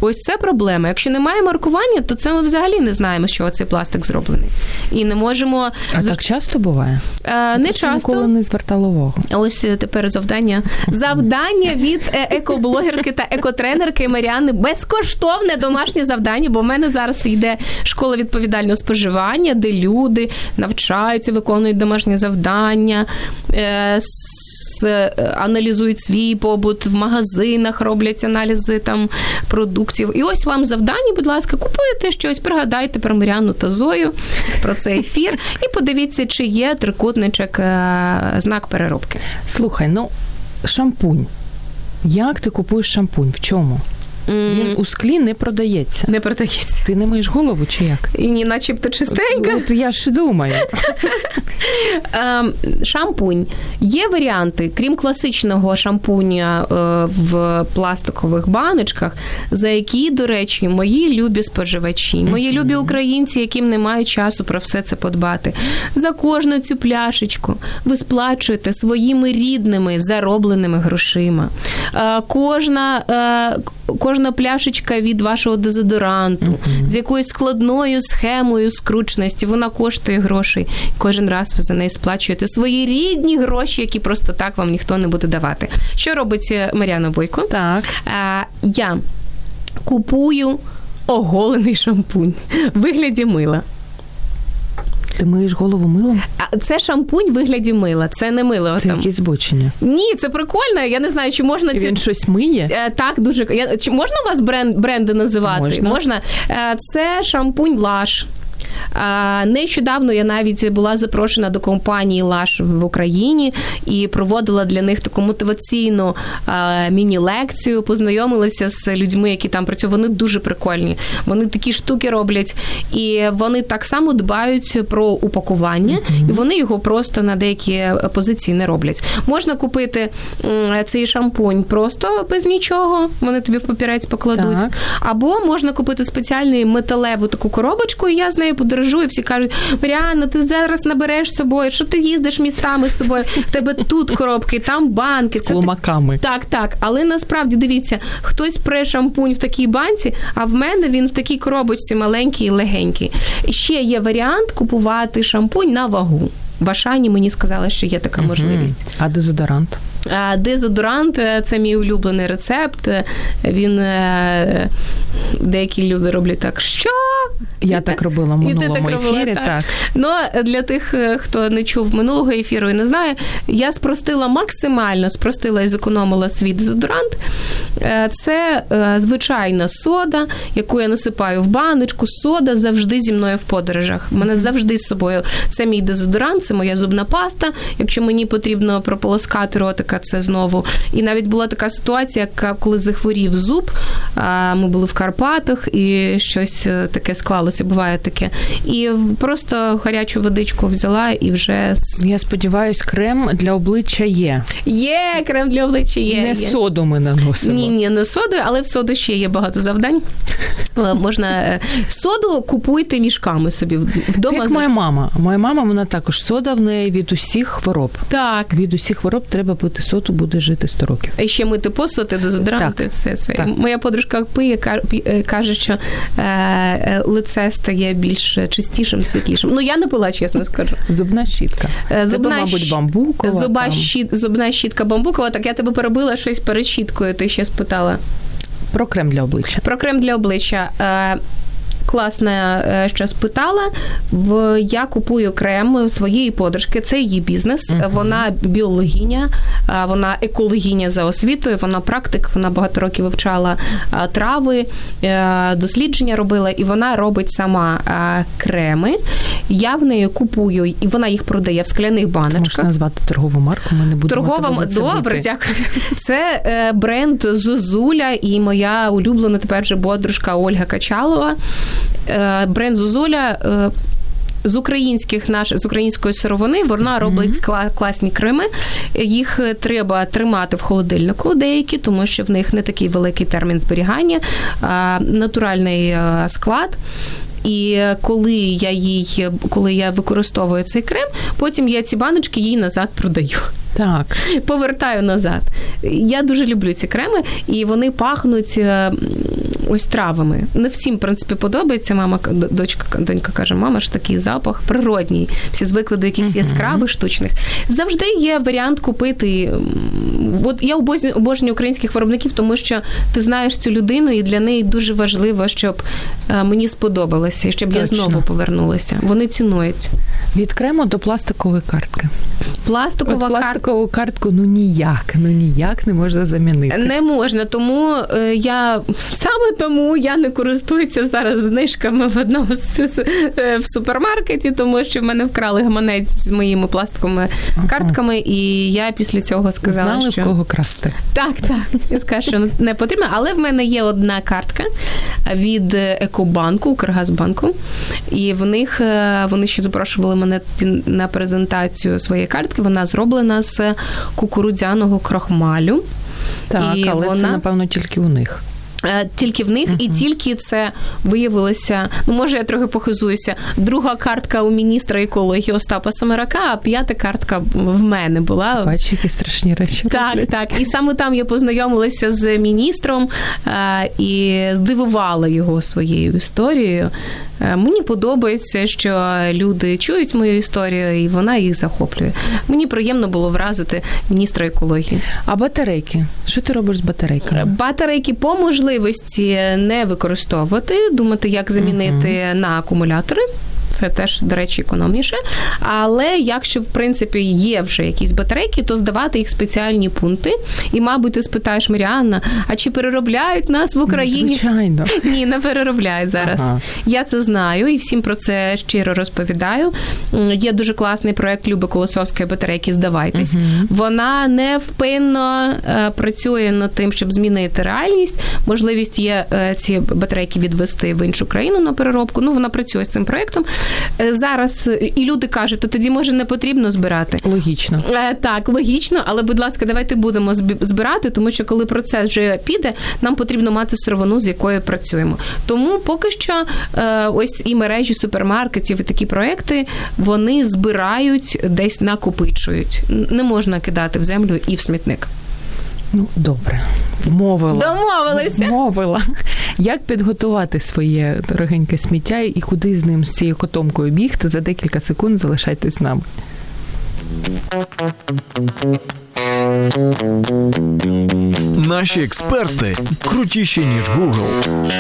Speaker 2: Ось це проблема. Якщо немає маркування, то це ми взагалі не знаємо, що цей пластик зроблений. І не можемо.
Speaker 1: А так часто буває?
Speaker 2: А, не часто.
Speaker 1: ніколи не звертала увагу.
Speaker 2: Ось е, тепер завдання. Завдання від е, екоблогерки та екотренерки Маріани безкоштовне домашнє завдання, бо в мене зараз йде школа відповідального споживання, де люди навчаються, виконують домашнє завдання, е, аналізують свій побут в магазинах, роблять аналізи там продуктів продуктів. І ось вам завдання, будь ласка, купуєте щось, пригадайте про Миряну та Зою, про цей ефір, і подивіться, чи є трикутничок е, знак переробки.
Speaker 1: Слухай, ну шампунь. Як ти купуєш шампунь? В чому? Він у склі не продається.
Speaker 2: Не продається.
Speaker 1: Ти не маєш голову чи як?
Speaker 2: І ні, начебто чистенька.
Speaker 1: От я ж думаю.
Speaker 2: Ем, шампунь. Є варіанти, крім класичного шампуня е, в пластикових баночках, за які, до речі, мої любі споживачі, мої любі українці, яким не мають часу про все це подбати. За кожну цю пляшечку ви сплачуєте своїми рідними заробленими грошима. Е, кожна е, кожна пляшечка від вашого дезодоранту mm-hmm. з якоюсь складною схемою скручності, вона коштує грошей. Кожен раз ви за неї сплачуєте свої рідні гроші, які просто так вам ніхто не буде давати. Що робить е, Мар'яна Бойко?
Speaker 1: Так.
Speaker 2: А, Я купую оголений шампунь в вигляді мила.
Speaker 1: Ти миєш голову милом?
Speaker 2: А це шампунь в вигляді мила. Це не мило.
Speaker 1: Це якісь збочення.
Speaker 2: Ні, це прикольно. Я не знаю, чи можна
Speaker 1: І
Speaker 2: ці...
Speaker 1: Він щось миє?
Speaker 2: Е, так, дуже Я... Чи можна у вас бренд бренди називати?
Speaker 1: Можна.
Speaker 2: можна? Е, це шампунь Лаш. Нещодавно я навіть була запрошена до компанії Лаш в Україні і проводила для них таку мотиваційну міні-лекцію. Познайомилася з людьми, які там працюють. Вони дуже прикольні. Вони такі штуки роблять, і вони так само дбають про упакування, і вони його просто на деякі позиції не роблять. Можна купити цей шампунь просто без нічого. Вони тобі в папірець покладуть, так. або можна купити спеціальний металеву таку коробочку. і Я з нею подорожую, всі кажуть, Маріанна, ти зараз набереш з собою, що ти їздиш містами з собою, в тебе тут коробки, там банки.
Speaker 1: З клумаками.
Speaker 2: Так, так. Але насправді дивіться, хтось пре шампунь в такій банці, а в мене він в такій коробочці маленький і легенький. Ще є варіант купувати шампунь на вагу. В Ашані мені сказали, що є така можливість.
Speaker 1: А дезодорант?
Speaker 2: Дезодорант це мій улюблений рецепт. Він е, деякі люди роблять так, що
Speaker 1: я так робила в минулому ефірі. Так. так.
Speaker 2: Ну для тих, е, хто не чув минулого ефіру і не знає, я спростила максимально, спростила і зекономила свій дезодорант. Е, це звичайна сода, яку я насипаю в баночку. Сода завжди зі мною в подорожах. У мене завжди з собою. Це мій дезодорант, це моя зубна паста. Якщо мені потрібно прополоскати ротика це знову. І навіть була така ситуація, коли захворів зуб. Ми були в Карпатах. і щось е, таке склалося, буває таке. І просто гарячу водичку взяла і вже.
Speaker 1: Я сподіваюся, крем для обличчя є.
Speaker 2: Є, крем для обличчя є.
Speaker 1: Не
Speaker 2: є.
Speaker 1: соду ми наносимо.
Speaker 2: Ні, ні, не соду, але в соду ще є багато завдань. Е, Можна соду купуйте мішками собі вдома.
Speaker 1: Як моя мама. Моя мама, вона також сода в неї від усіх хвороб.
Speaker 2: Так.
Speaker 1: Від усіх хвороб треба пити соду, буде жити 100 років.
Speaker 2: І ще мити посуд, і дезодоранти,
Speaker 1: Так.
Speaker 2: все це.
Speaker 1: Так.
Speaker 2: Моя подружка пиє, е, каже, що е, е, лице стає більш чистішим, світлішим. Ну, я не пила, чесно скажу.
Speaker 1: Зубна щітка.
Speaker 2: Зубна
Speaker 1: Тебе, мабуть, бамбукова.
Speaker 2: Зуба щіт, зубна щітка бамбукова, так я тебе перебила щось перед щіткою, ти ще спитала.
Speaker 1: Про крем для обличчя.
Speaker 2: Про крем для обличчя. Класне, е, що спитала. В я купую крем своєї подружки. Це її бізнес.
Speaker 1: Мгм.
Speaker 2: Вона біологиня, вона екологиня за освітою. Вона практик. Вона багато років вивчала трави, е, дослідження робила, і вона робить сама креми. Я в неї купую, і вона їх продає в скляних баночках.
Speaker 1: назвати торгову марку, ми не будемо
Speaker 2: Торгова добре, дякую. Це е, бренд Зозуля і моя улюблена тепер вже подружка Ольга Качалова. Е, бренд Зозуля. Е, з українських наш з української сировини вона робить кла- класні креми. Їх е, треба тримати в холодильнику деякі, тому що в них не такий великий термін зберігання, а натуральний склад. І коли я їй, коли я використовую цей крем, потім я ці баночки їй назад продаю
Speaker 1: Так.
Speaker 2: повертаю назад. Я дуже люблю ці креми, і вони пахнуть ось травами. Не всім, в принципі, подобається. Мама дочка, донька каже, мама ж такий запах природній. Всі звикли до якихось яскравих штучних. Завжди є варіант купити. От я обожнюю, обожнюю українських виробників, тому що ти знаєш цю людину, і для неї дуже важливо, щоб е, мені сподобалося, щоб я знову повернулася. Вони цінують.
Speaker 1: Від крему до пластикової картки.
Speaker 2: Пластикова
Speaker 1: От пластикову картку ну ніяк, ну ніяк не можна замінити.
Speaker 2: Не можна, тому е, я саме тому я не користуюся зараз знижками в одному з е, в супермаркеті, тому що в мене вкрали гаманець з моїми пластиковими картками, і я після цього сказала,
Speaker 1: Знали,
Speaker 2: що
Speaker 1: в кого красти.
Speaker 2: так, так. Я скажу, що не потрібно. Але в мене є одна картка від Екобанку, Укргазбанку. І в них е, вони ще запрошували мене на презентацію своєї картки. Вона зроблена з кукурудзяного крохмалю.
Speaker 1: Так,
Speaker 2: І
Speaker 1: але це, напевно, тільки у них.
Speaker 2: Е, Тільки в них, і тільки це виявилося. Ну, може, я трохи похизуюся. Друга картка у міністра екології Остапа Самарака, а п'ята картка в мене була.
Speaker 1: Бачиш, які страшні речі.
Speaker 2: Так,
Speaker 1: роблять.
Speaker 2: так. І саме там я познайомилася з міністром е, і здивувала його своєю історією. Е, Мені подобається, що люди чують мою історію, і вона їх захоплює. Мені приємно було вразити міністра екології.
Speaker 1: А батарейки? Що ти робиш з батарейками?
Speaker 2: Батарейки по можливості не використовувати, думати, як замінити на акумулятори. Це теж, до речі, економніше. Але якщо, в принципі, є вже якісь батарейки, то здавати їх спеціальні пункти. І, мабуть, ти спитаєш Маріанна, а чи переробляють нас в Україні?
Speaker 1: Звичайно.
Speaker 2: Ні, не переробляють зараз.
Speaker 1: Ага.
Speaker 2: Я це знаю і всім про це щиро розповідаю. Є дуже класний проект Люби Колосовської батарейки Здавайтесь. Вона невпинно е, працює над тим, щоб змінити реальність. Можливість є е, ці батарейки відвести в іншу країну на переробку. Ну, вона працює з цим проектом. Е, Зараз і люди кажуть, то тоді може не потрібно збирати.
Speaker 1: Логічно.
Speaker 2: Е, Так, логічно, але будь ласка, давайте будемо збирати, тому що коли процес вже піде, нам потрібно мати сировину, з якою працюємо. Тому поки що е, ось і мережі супермаркетів, і такі проекти вони збирають десь накопичують. Не можна кидати в землю і в смітник.
Speaker 1: Ну, добре. Вмовила.
Speaker 2: Домовилися.
Speaker 1: Вмовила. Як підготувати своє дорогеньке сміття і куди з ним з цією котомкою бігти за декілька секунд залишайтесь з нами.
Speaker 3: Наші експерти крутіші ніж Google.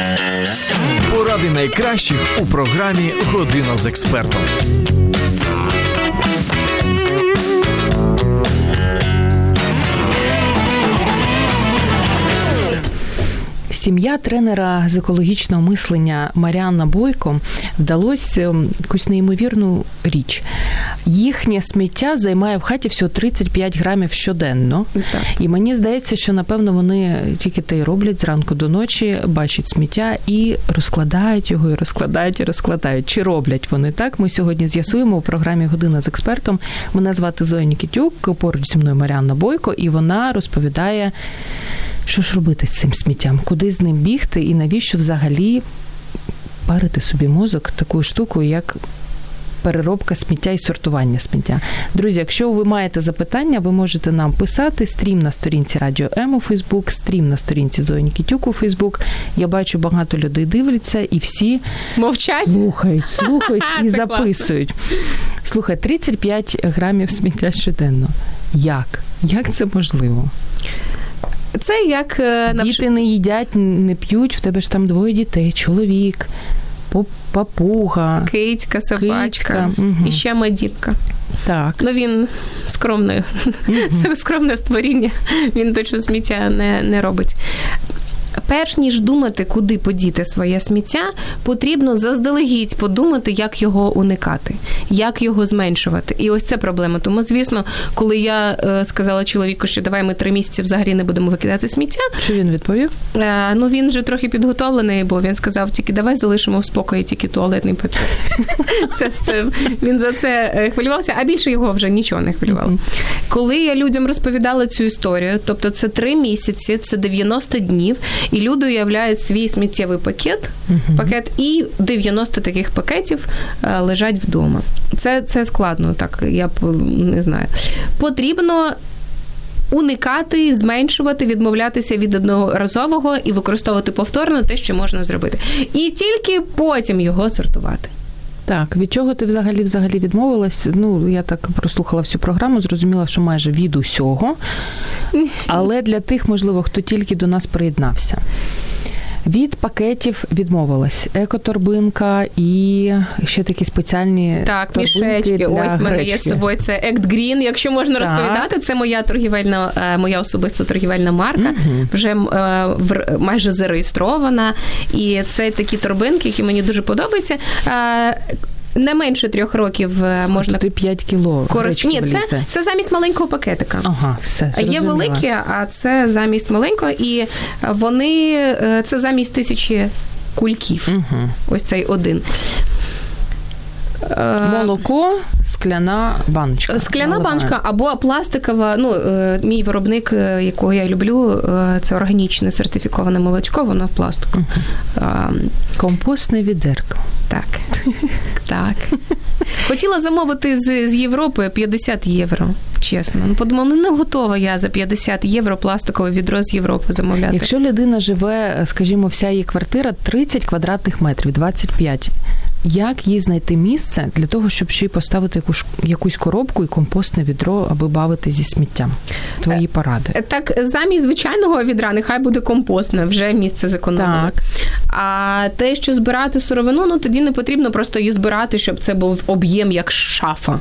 Speaker 3: Поради найкращих у програмі Година з експертом.
Speaker 1: Сім'я тренера з екологічного мислення Маріанна Бойко вдалося ем, якусь неймовірну річ. Їхнє сміття займає в хаті всього 35 грамів щоденно. Так. І мені здається, що напевно вони тільки те й роблять зранку до ночі, бачать сміття і розкладають його, і розкладають, і розкладають. Чи роблять вони так? Ми сьогодні з'ясуємо у програмі Година з експертом. Мене звати Зоя Нікітюк, поруч зі мною Маріанна Бойко, і вона розповідає. Що ж робити з цим сміттям? Куди з ним бігти і навіщо взагалі парити собі мозок такою штукою, як переробка сміття і сортування сміття. Друзі, якщо ви маєте запитання, ви можете нам писати стрім на сторінці Радіо М у Фейсбук, стрім на сторінці Зої Нікітюк у Фейсбук. Я бачу, багато людей дивляться і всі
Speaker 2: мовчать,
Speaker 1: слухають, слухають і записують. Слухай, 35 грамів сміття щоденно. Як? Як це можливо?
Speaker 2: Це як е,
Speaker 1: діти не їдять, не п'ють. В тебе ж там двоє дітей, чоловік, папуга,
Speaker 2: кицька, собачка угу. і ще мадітка.
Speaker 1: Так.
Speaker 2: Ну він скромне, mm скромне створіння, він точно сміття не, не робить перш ніж думати, куди подіти своє сміття, потрібно заздалегідь подумати, як його уникати, як його зменшувати. І ось це проблема. Тому, звісно, коли я е, сказала чоловіку, що давай ми три місяці взагалі не будемо викидати сміття.
Speaker 1: Що він відповів?
Speaker 2: Е, ну він вже трохи підготовлений, бо він сказав: тільки давай залишимо в спокої тільки туалетний папір. Це, це він за це е, хвилювався, а більше його вже нічого не хвилювало. Коли я людям розповідала цю історію, тобто це три місяці, це 90 днів і люди уявляють свій сміттєвий пакет, uh-huh. пакет, і 90 таких пакетів е, лежать вдома. Це це складно, так я б не знаю. Потрібно. Уникати, зменшувати, відмовлятися від одноразового і використовувати повторно те, що можна зробити, і тільки потім його сортувати.
Speaker 1: Так, від чого ти взагалі взагалі відмовилась? Ну, я так прослухала всю програму, зрозуміла, що майже від усього. Але для тих, можливо, хто тільки до нас приєднався. Від пакетів відмовилась екоторбинка і ще такі спеціальні
Speaker 2: так, мішечки. Для Ось в мене є з собою. Це Act Green, Якщо можна так. розповідати, це моя торгівельна, е, моя особиста торгівельна марка, угу. вже е, майже зареєстрована. І це такі торбинки, які мені дуже подобаються. Не менше трьох років е, можна
Speaker 1: Ти 5 кіло.
Speaker 2: Коротч... Ні, це це замість маленького пакетика.
Speaker 1: Ага, все.
Speaker 2: Є великі, а це замість маленького, і вони е, це замість тисячі кульків. Угу. Ось цей один.
Speaker 1: Е, Молоко, скляна баночка.
Speaker 2: Скляна баночка або пластикова. Ну, мій виробник, якого я люблю, це органічне сертифіковане молочко, воно в пластику.
Speaker 1: Угу. Компостне відерко.
Speaker 2: Так. Так. Хотіла замовити з з Європи 50 євро. Чесно. Ну, подумала, ну не готова я за 50 євро пластикове відро з Європи замовляти.
Speaker 1: Якщо людина живе, скажімо, вся її квартира 30 квадратних метрів, 25 як їй знайти місце для того, щоб ще й поставити якусь, якусь коробку і компостне відро, аби бавити зі сміттям? Твої е, поради.
Speaker 2: Так, замість звичайного відра, нехай буде компостне, вже місце зекономили. Так. А те, що збирати сировину, ну тоді не потрібно просто її збирати, щоб це був об'єм як шафа.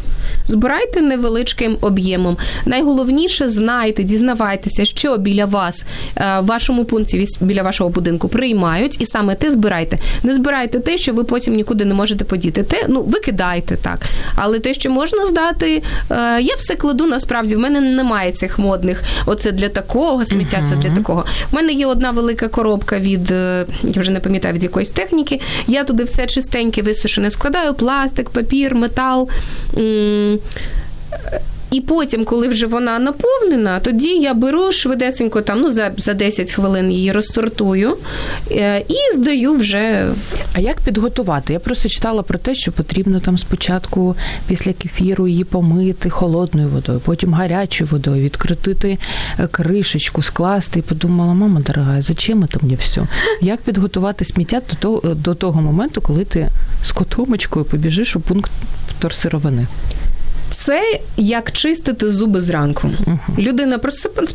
Speaker 2: Збирайте невеличким об'ємом. Найголовніше знайте, дізнавайтеся, що біля вас е, в вашому пункті біля вашого будинку приймають, і саме те збирайте. Не збирайте те, що ви потім нікуди не можете подіти. Те, ну викидайте так. Але те, що можна здати, е, я все кладу насправді. В мене немає цих модних. Оце для такого сміття, це для такого. У мене є одна велика коробка від е, я вже не пам'ятаю від якоїсь техніки. Я туди все чистеньке висушене складаю: пластик, папір, метал. І потім, коли вже вона наповнена, тоді я беру швидесенько там, ну за за 10 хвилин її розсортую е, і здаю вже.
Speaker 1: А як підготувати? Я просто читала про те, що потрібно там спочатку після кефіру її помити холодною водою, потім гарячою водою, відкрутити е, кришечку, скласти і подумала, мама дорога, зачем це мені все? Як підготувати сміття до того, до того моменту, коли ти з котомочкою побіжиш у пункт вторсировини?
Speaker 2: Це як чистити зуби зранку. Uh-huh. Людина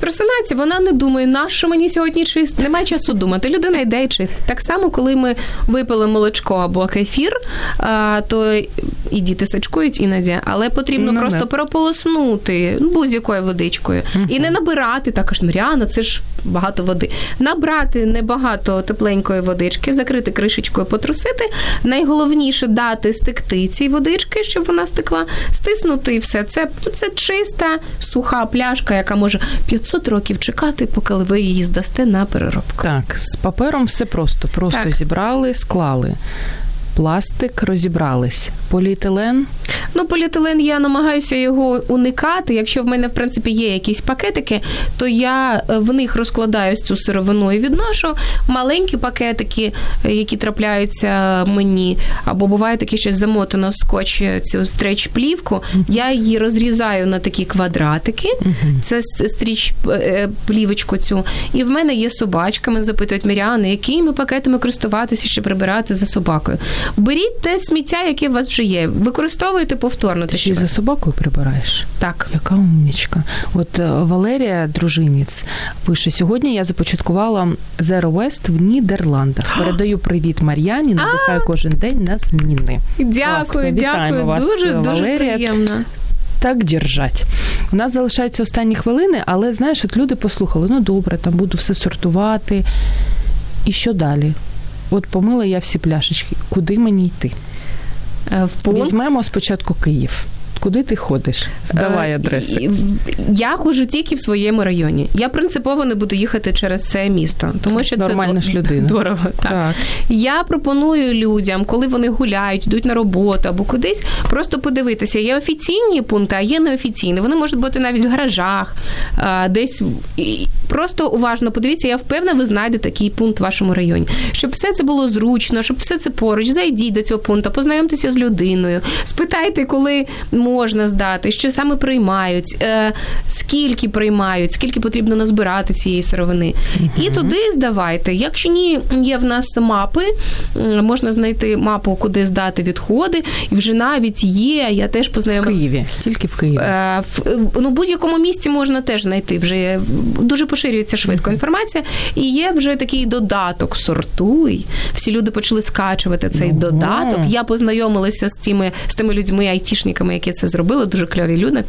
Speaker 2: просинається, вона не думає, на що мені сьогодні чистити. Немає часу думати. Людина йде і чистить. Так само, коли ми випили молочко або кефір, то і діти сачкують іноді, але потрібно ну, просто не. прополоснути будь-якою водичкою uh і не набирати також Маріана, це ж багато води. Набрати небагато тепленької водички, закрити кришечкою, потрусити. Найголовніше дати стекти цій водички, щоб вона стекла, стиснути і все. Це це чиста суха пляшка, яка може 500 років чекати, поки ви її здасте на переробку.
Speaker 1: Так, з папером все просто. Просто так. зібрали, склали пластик розібрались. Поліетилен?
Speaker 2: Ну, поліетилен я намагаюся його уникати. Якщо в мене, в принципі, є якісь пакетики, то я е, в них розкладаю цю сировину і відношу маленькі пакетики, е, які трапляються мені, або буває таке, що замотано в скотч е, цю стріч-плівку. Uh-huh. Я її розрізаю на такі квадратики. Це стріч плівочку цю. І в мене є собачка. Мене запитують Міріани, якими пакетами користуватися, щоб прибирати за собакою. Беріть те сміття, яке у вас вже є. Використовуйте повторно.
Speaker 1: Ти ще за собакою прибираєш?
Speaker 2: Так.
Speaker 1: Яка умнічка. От е, Валерія Дружинець пише: сьогодні я започаткувала Zero West в Нідерландах. Передаю привіт Мар'яні, надихаю кожен день на зміни.
Speaker 2: Дякую, дякую. Вас, дуже дуже приємно.
Speaker 1: Так держать. У нас залишаються останні хвилини, але знаєш, от люди послухали: ну добре, там буду все сортувати. І що далі? От помила я всі пляшечки. Куди мені йти?
Speaker 2: Е, в?
Speaker 1: Візьмемо спочатку Київ. Куди ти ходиш? Здавай е, адреси.
Speaker 2: Я ходжу тільки в своєму районі. Я принципово не буду їхати через це місто, тому що
Speaker 1: Нормальна
Speaker 2: це
Speaker 1: ж людина.
Speaker 2: дорого. Так. так. Я пропоную людям, коли вони гуляють, йдуть на роботу або кудись, просто подивитися. Є офіційні пункти, а є неофіційні. Вони можуть бути навіть в гаражах, десь просто уважно подивіться. Я впевнена, ви знайдете такий пункт в вашому районі, щоб все це було зручно, щоб все це поруч. Зайдіть до цього пункту, познайомтеся з людиною, спитайте, коли можна здати, що саме приймають, е, скільки приймають, скільки потрібно назбирати цієї сировини. І туди здавайте. Якщо ні, є в нас мапи, можна знайти мапу, куди здати відходи, і вже навіть є. Я теж познайомилася.
Speaker 1: В Києві, тільки в Києві. Е,
Speaker 2: в ну, будь-якому місці можна теж знайти. Вже дуже поширюється швидко інформація. І є вже такий додаток сортуй. Всі люди почали скачувати цей uh додаток. Я познайомилася з тими з тими людьми, айтішниками, які це зробили, дуже кльові люди.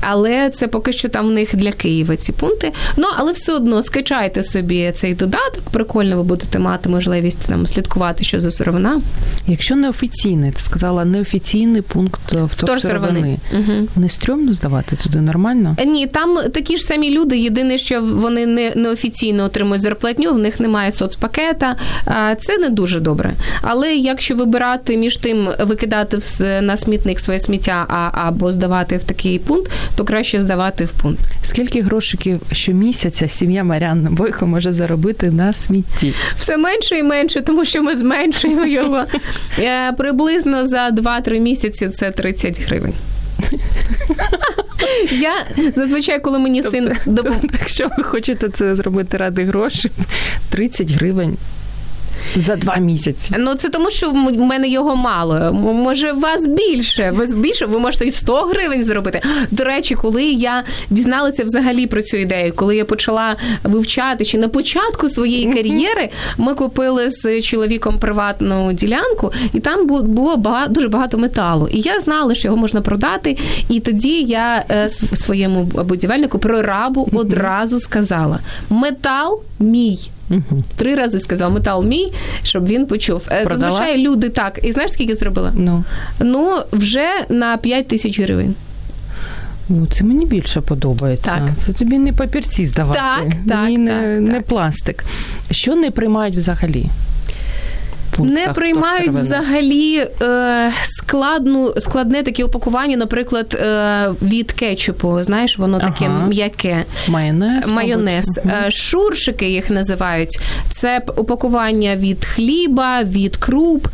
Speaker 2: Але це поки що там в них для Києва ці пункти. Ну але все одно скачайте собі цей додаток. Прикольно, ви будете мати можливість там слідкувати, що за сировина.
Speaker 1: Якщо неофіційний, ти сказала неофіційний пункт вторсировини. Угу. Не стрьомно здавати туди нормально?
Speaker 2: Е, ні, там такі ж самі люди. Єдине, що вони не неофіційно отримують зарплатню, в них немає соцпакета. Це не дуже добре. Але якщо вибирати між тим, викидати на смітник своє сміття або здавати в такий пункт то краще здавати в пункт.
Speaker 1: Скільки грошиків щомісяця сім'я Маріанна Бойко може заробити на смітті?
Speaker 2: Все менше і менше, тому що ми зменшуємо його. Е, приблизно за 2-3 місяці це 30 гривень. Я зазвичай, коли мені син
Speaker 1: допомагає. Тобто, якщо ви хочете це зробити ради грошей, 30 гривень за два місяці.
Speaker 2: Ну це тому, що в мене його мало. Може, вас більше. Ви більше, ви можете і 100 гривень зробити. До речі, коли я дізналася взагалі про цю ідею, коли я почала вивчати чи на початку своєї кар'єри, ми купили з чоловіком приватну ділянку, і там було багато дуже багато металу. І я знала, що його можна продати. І тоді я е, своєму будівельнику прорабу одразу сказала: метал мій. Угу. Три рази сказав метал мій, щоб він почув. Е, Продала? Зазвичай люди так. І знаєш, скільки зробила?
Speaker 1: Ну,
Speaker 2: ну вже на 5 тисяч гривень.
Speaker 1: О, це мені більше подобається.
Speaker 2: Так.
Speaker 1: Це тобі не папірці здавати,
Speaker 2: так, так,
Speaker 1: і не,
Speaker 2: так,
Speaker 1: не пластик. Що не приймають взагалі?
Speaker 2: Пунктах? Не приймають взагалі е, складну, складне таке упакування, наприклад, е, від кетчупу. Знаєш, воно таке ага. м'яке.
Speaker 1: Майонез.
Speaker 2: Майонез. Угу. Шуршики їх називають. Це упакування від хліба, від круп.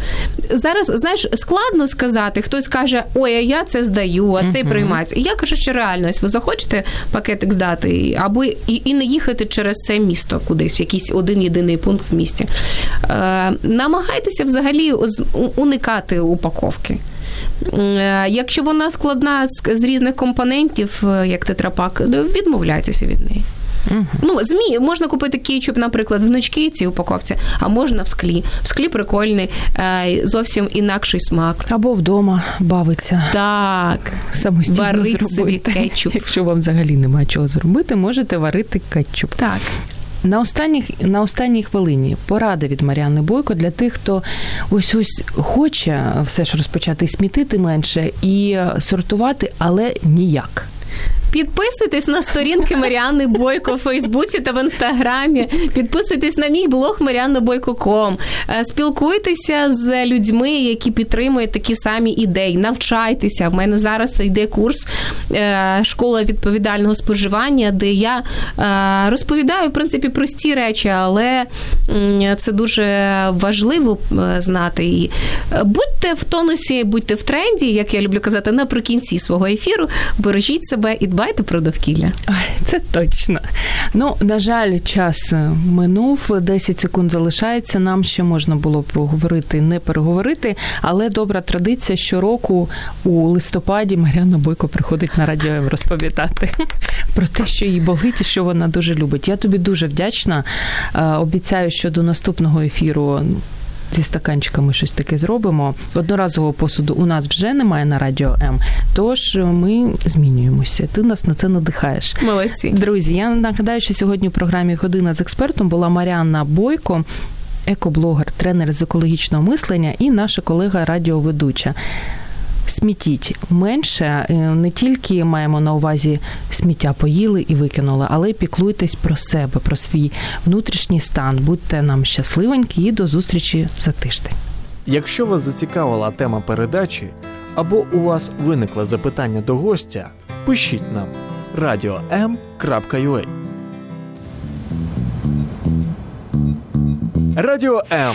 Speaker 2: Зараз, знаєш, складно сказати. Хтось каже, ой, а я це здаю, а цей угу. приймається. І я кажу, що реально, ось ви захочете пакетик здати, або і, і не їхати через це місто кудись, якийсь один єдиний пункт в місті. Е, намагайтеся намагайтеся взагалі уникати упаковки. Е, якщо вона складна з різних компонентів, е, як тетрапак, відмовляйтеся від неї. Угу. Ну, змі можна купити кетчуп, наприклад, в ночки ці упаковці, а можна в склі. В склі прикольний, е, зовсім інакший смак.
Speaker 1: Або вдома бавиться.
Speaker 2: Так.
Speaker 1: Самостійно
Speaker 2: Варить
Speaker 1: зробити.
Speaker 2: собі кетчуп.
Speaker 1: Якщо вам взагалі немає чого зробити, можете варити кетчуп.
Speaker 2: Так.
Speaker 1: На останніх на останній хвилині порада від Маріани Бойко для тих, хто ось ось хоче все ж розпочати смітити менше і сортувати, але ніяк.
Speaker 2: Підписуйтесь на сторінки Маріани Бойко в Фейсбуці та в інстаграмі. Підписуйтесь на мій блог Маріаннабойко.ком. Е, Спілкуйтеся з людьми, які підтримують такі самі ідеї. Навчайтеся. В мене зараз йде курс е, школа відповідального споживання, де я е, розповідаю в принципі прості речі, але це дуже важливо знати. І будьте в тонусі, будьте в тренді, як я люблю казати, наприкінці свого ефіру. Бережіть себе і дбайте про довкілля.
Speaker 1: Це точно. Ну, на жаль, час минув, 10 секунд залишається. Нам ще можна було поговорити, не переговорити, але добра традиція щороку у листопаді Мар'яна Бойко приходить на радіо розповідати про те, що їй болить і що вона дуже любить. Я тобі дуже вдячна. Обіцяю, що до наступного ефіру зі стаканчиками щось таке зробимо. Одноразового посуду у нас вже немає на радіо М. Тож ми змінюємося. Ти нас на це надихаєш.
Speaker 2: Молодці.
Speaker 1: Друзі, я нагадаю, що сьогодні в програмі Година з експертом була Маріанна Бойко, екоблогер, тренер з екологічного мислення і наша колега радіоведуча смітіть менше, е, не тільки маємо на увазі сміття поїли і викинули, але й піклуйтесь про себе, про свій внутрішній стан. Будьте нам щасливенькі і до зустрічі за тиждень.
Speaker 3: Якщо вас зацікавила тема передачі або у вас виникло запитання до гостя, пишіть нам radio.m.ua Радіо М.